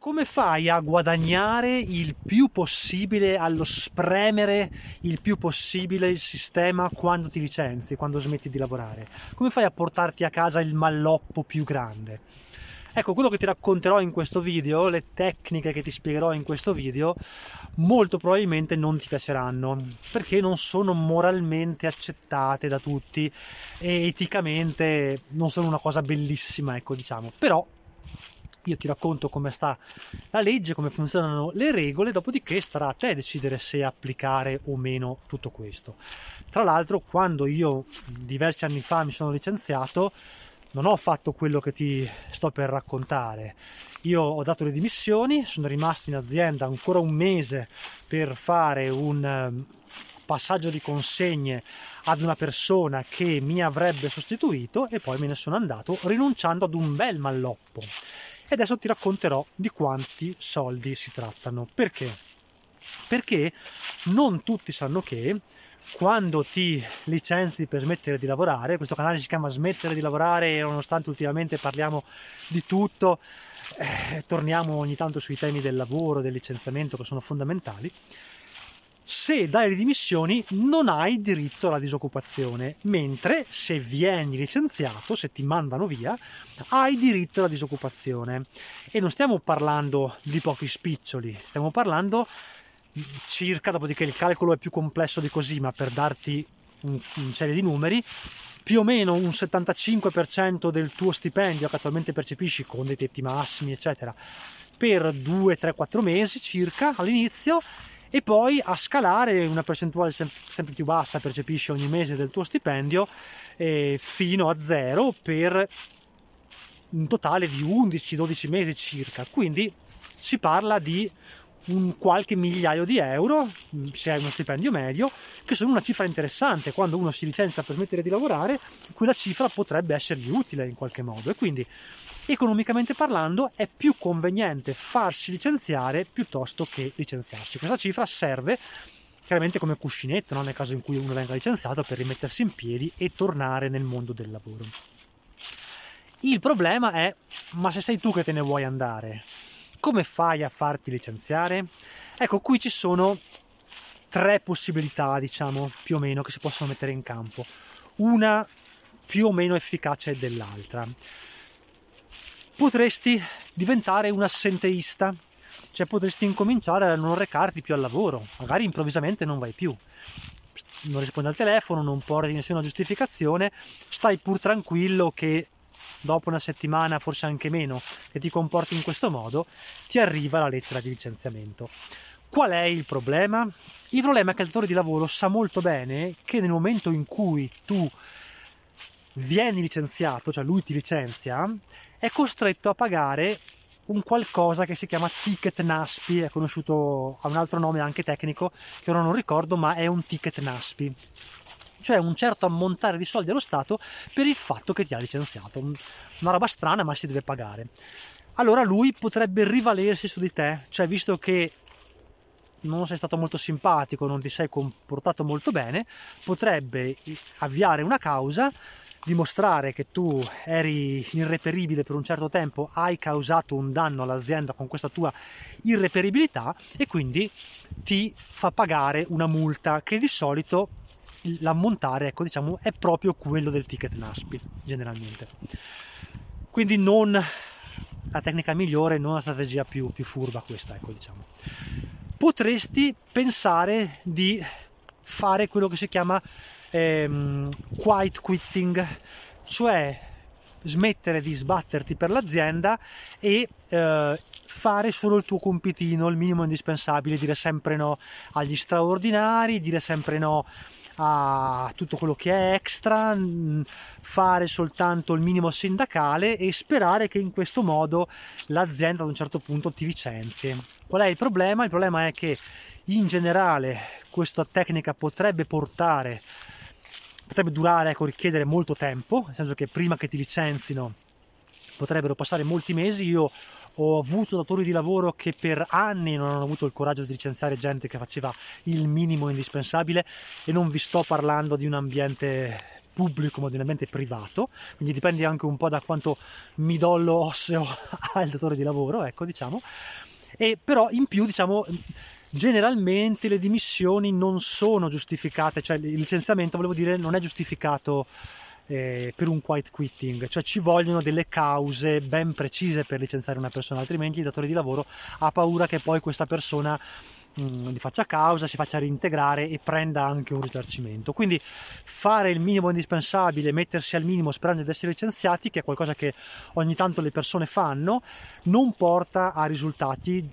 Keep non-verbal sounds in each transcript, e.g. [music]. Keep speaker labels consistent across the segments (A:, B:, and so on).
A: come fai a guadagnare il più possibile, allo spremere il più possibile il sistema quando ti licenzi, quando smetti di lavorare? Come fai a portarti a casa il malloppo più grande? Ecco, quello che ti racconterò in questo video, le tecniche che ti spiegherò in questo video, molto probabilmente non ti piaceranno, perché non sono moralmente accettate da tutti e eticamente non sono una cosa bellissima, ecco, diciamo. Però io ti racconto come sta la legge, come funzionano le regole, dopodiché starà a te decidere se applicare o meno tutto questo. Tra l'altro, quando io diversi anni fa mi sono licenziato, non ho fatto quello che ti sto per raccontare. Io ho dato le dimissioni, sono rimasto in azienda ancora un mese per fare un ehm, passaggio di consegne ad una persona che mi avrebbe sostituito e poi me ne sono andato rinunciando ad un bel malloppo e adesso ti racconterò di quanti soldi si trattano. Perché? Perché non tutti sanno che quando ti licenzi per smettere di lavorare, questo canale si chiama Smettere di lavorare nonostante ultimamente parliamo di tutto, eh, torniamo ogni tanto sui temi del lavoro, del licenziamento che sono fondamentali, se dai le dimissioni non hai diritto alla disoccupazione, mentre se vieni licenziato, se ti mandano via, hai diritto alla disoccupazione. E non stiamo parlando di pochi spiccioli, stiamo parlando circa, dopodiché il calcolo è più complesso di così, ma per darti una serie di numeri, più o meno un 75% del tuo stipendio che attualmente percepisci con dei tetti massimi, eccetera, per 2, 3, 4 mesi circa all'inizio e poi a scalare una percentuale sempre più bassa percepisci ogni mese del tuo stipendio eh, fino a zero per un totale di 11-12 mesi circa. Quindi si parla di un qualche migliaio di euro se hai uno stipendio medio che sono una cifra interessante. Quando uno si licenzia per smettere di lavorare quella cifra potrebbe essergli utile in qualche modo. E quindi economicamente parlando è più conveniente farsi licenziare piuttosto che licenziarsi. Questa cifra serve chiaramente come cuscinetto no? nel caso in cui uno venga licenziato per rimettersi in piedi e tornare nel mondo del lavoro. Il problema è, ma se sei tu che te ne vuoi andare, come fai a farti licenziare? Ecco, qui ci sono tre possibilità, diciamo, più o meno, che si possono mettere in campo. Una più o meno efficace dell'altra potresti diventare un assenteista, cioè potresti incominciare a non recarti più al lavoro, magari improvvisamente non vai più, non rispondi al telefono, non porti nessuna giustificazione, stai pur tranquillo che dopo una settimana, forse anche meno, che ti comporti in questo modo, ti arriva la lettera di licenziamento. Qual è il problema? Il problema è che il datore di lavoro sa molto bene che nel momento in cui tu vieni licenziato, cioè lui ti licenzia, è costretto a pagare un qualcosa che si chiama ticket NASPI, è conosciuto, ha un altro nome anche tecnico che ora non ricordo, ma è un ticket NASPI, cioè un certo ammontare di soldi allo Stato per il fatto che ti ha licenziato. Una roba strana, ma si deve pagare. Allora lui potrebbe rivalersi su di te, cioè visto che non sei stato molto simpatico, non ti sei comportato molto bene, potrebbe avviare una causa dimostrare che tu eri irreperibile per un certo tempo, hai causato un danno all'azienda con questa tua irreperibilità e quindi ti fa pagare una multa che di solito l'ammontare ecco, diciamo, è proprio quello del ticket NASPI generalmente. Quindi non la tecnica migliore, non la strategia più, più furba questa, ecco, diciamo. Potresti pensare di fare quello che si chiama ehm, quiet quitting, cioè smettere di sbatterti per l'azienda e eh, fare solo il tuo compitino, il minimo indispensabile, dire sempre no agli straordinari, dire sempre no a tutto quello che è extra, mm, fare soltanto il minimo sindacale e sperare che in questo modo l'azienda ad un certo punto ti licenzi. Qual è il problema? Il problema è che in generale questa tecnica potrebbe portare potrebbe durare, ecco, richiedere molto tempo, nel senso che prima che ti licenzino potrebbero passare molti mesi. Io ho avuto datori di lavoro che per anni non hanno avuto il coraggio di licenziare gente che faceva il minimo indispensabile e non vi sto parlando di un ambiente pubblico, modernamente privato, quindi dipende anche un po' da quanto midollo osseo [laughs] ha il datore di lavoro, ecco diciamo, e però in più diciamo generalmente le dimissioni non sono giustificate, cioè il licenziamento volevo dire non è giustificato eh, per un quiet quitting, cioè ci vogliono delle cause ben precise per licenziare una persona, altrimenti il datore di lavoro ha paura che poi questa persona mm, gli faccia causa, si faccia reintegrare e prenda anche un risarcimento. Quindi fare il minimo indispensabile, mettersi al minimo sperando di essere licenziati, che è qualcosa che ogni tanto le persone fanno, non porta a risultati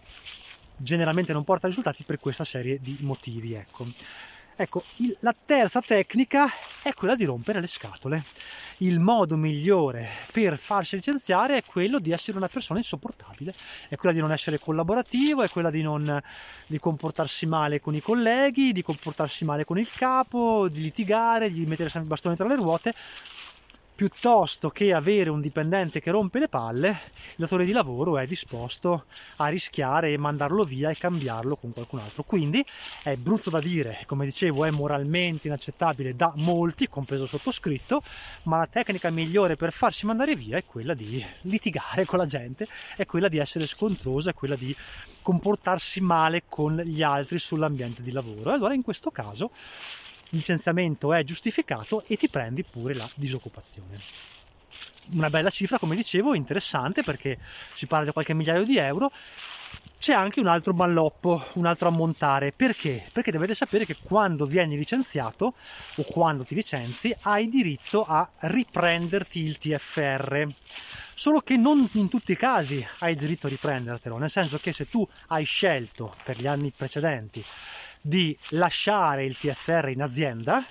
A: generalmente non porta risultati per questa serie di motivi. Ecco, ecco il, la terza tecnica è quella di rompere le scatole. Il modo migliore per farsi licenziare è quello di essere una persona insopportabile, è quella di non essere collaborativo, è quella di, non, di comportarsi male con i colleghi, di comportarsi male con il capo, di litigare, di mettere sempre i bastoni tra le ruote piuttosto che avere un dipendente che rompe le palle, il datore di lavoro è disposto a rischiare e mandarlo via e cambiarlo con qualcun altro. Quindi è brutto da dire, come dicevo, è moralmente inaccettabile da molti, compreso sottoscritto, ma la tecnica migliore per farsi mandare via è quella di litigare con la gente, è quella di essere scontrosa, è quella di comportarsi male con gli altri sull'ambiente di lavoro. E allora in questo caso il licenziamento è giustificato e ti prendi pure la disoccupazione. Una bella cifra, come dicevo, interessante perché si parla di qualche migliaio di euro. C'è anche un altro malloppo, un altro ammontare. Perché? Perché dovete sapere che quando vieni licenziato o quando ti licenzi hai diritto a riprenderti il TFR. Solo che non in tutti i casi hai diritto a riprendertelo, nel senso che se tu hai scelto per gli anni precedenti di lasciare il TFR in azienda,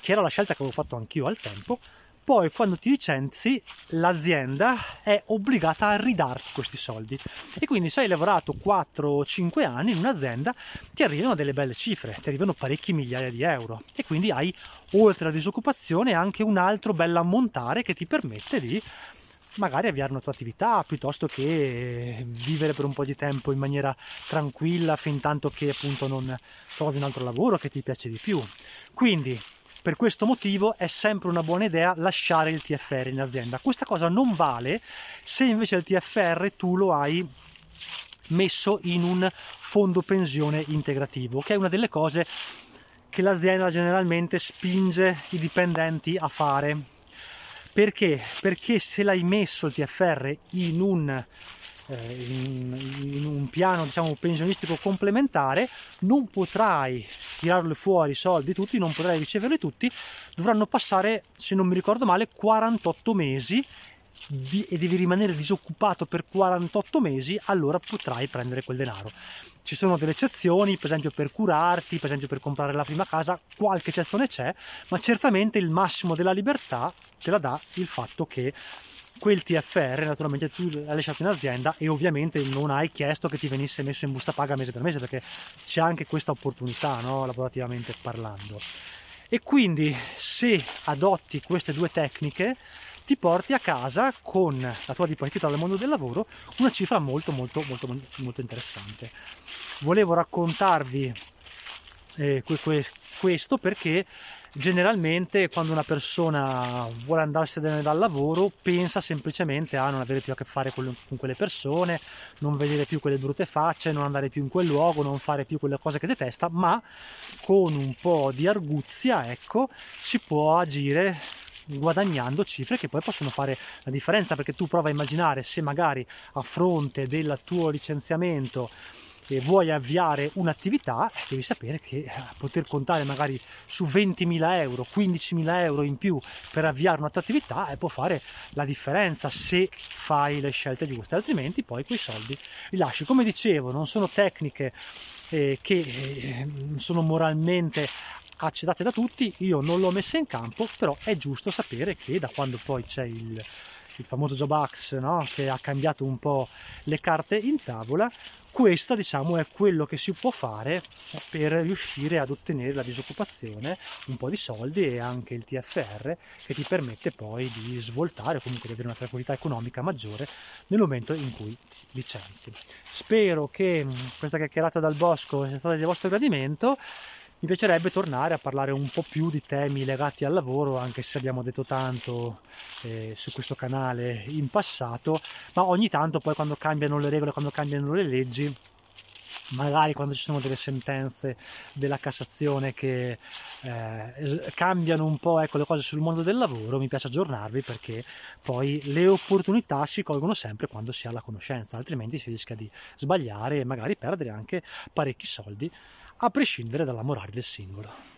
A: che era la scelta che avevo fatto anch'io al tempo, poi quando ti licenzi l'azienda è obbligata a ridarti questi soldi. E quindi se hai lavorato 4 o 5 anni in un'azienda ti arrivano delle belle cifre, ti arrivano parecchi migliaia di euro. E quindi hai oltre alla disoccupazione anche un altro bell'ammontare che ti permette di magari avviare una tua attività piuttosto che vivere per un po' di tempo in maniera tranquilla fin tanto che appunto non trovi un altro lavoro che ti piace di più. Quindi per questo motivo è sempre una buona idea lasciare il TFR in azienda. Questa cosa non vale se invece il TFR tu lo hai messo in un fondo pensione integrativo, che è una delle cose che l'azienda generalmente spinge i dipendenti a fare perché? Perché se l'hai messo il TFR in un, eh, in, un piano diciamo, pensionistico complementare, non potrai tirarli fuori i soldi tutti, non potrai riceverli tutti, dovranno passare, se non mi ricordo male, 48 mesi di, e devi rimanere disoccupato per 48 mesi, allora potrai prendere quel denaro. Ci sono delle eccezioni, per esempio per curarti, per esempio per comprare la prima casa, qualche eccezione c'è, ma certamente il massimo della libertà te la dà il fatto che quel TFR naturalmente tu l'hai lasciato in azienda e ovviamente non hai chiesto che ti venisse messo in busta paga mese per mese perché c'è anche questa opportunità no? lavorativamente parlando e quindi se adotti queste due tecniche ti porti a casa con la tua dipartita dal mondo del lavoro una cifra molto molto molto molto interessante. Volevo raccontarvi eh, questo perché generalmente quando una persona vuole andarsene dal lavoro pensa semplicemente a non avere più a che fare con, quelle persone, non vedere più quelle brutte facce, non andare più in quel luogo, non fare più quelle cose che detesta, ma con un po' di arguzia, ecco, si può agire guadagnando cifre che poi possono fare la differenza perché tu prova a immaginare se magari a fronte del tuo licenziamento e vuoi avviare un'attività devi sapere che eh, poter contare magari su 20.000 euro 15.000 euro in più per avviare una tua attività eh, può fare la differenza se fai le scelte giuste altrimenti poi quei soldi li lasci. Come dicevo non sono tecniche eh, che eh, sono moralmente accettate da tutti, io non l'ho messa in campo, però è giusto sapere che da quando poi c'è il, il famoso Job Axe no? che ha cambiato un po' le carte in tavola, questo diciamo è quello che si può fare per riuscire ad ottenere la disoccupazione, un po' di soldi e anche il TFR che ti permette poi di svoltare o comunque di avere una tranquillità economica maggiore nel momento in cui ti licenzi. Spero che questa chiacchierata dal bosco sia stata di vostro gradimento mi piacerebbe tornare a parlare un po' più di temi legati al lavoro, anche se abbiamo detto tanto eh, su questo canale in passato, ma ogni tanto poi quando cambiano le regole, quando cambiano le leggi, magari quando ci sono delle sentenze della Cassazione che eh, cambiano un po' ecco, le cose sul mondo del lavoro, mi piace aggiornarvi perché poi le opportunità si colgono sempre quando si ha la conoscenza, altrimenti si rischia di sbagliare e magari perdere anche parecchi soldi a prescindere dalla morale del singolo.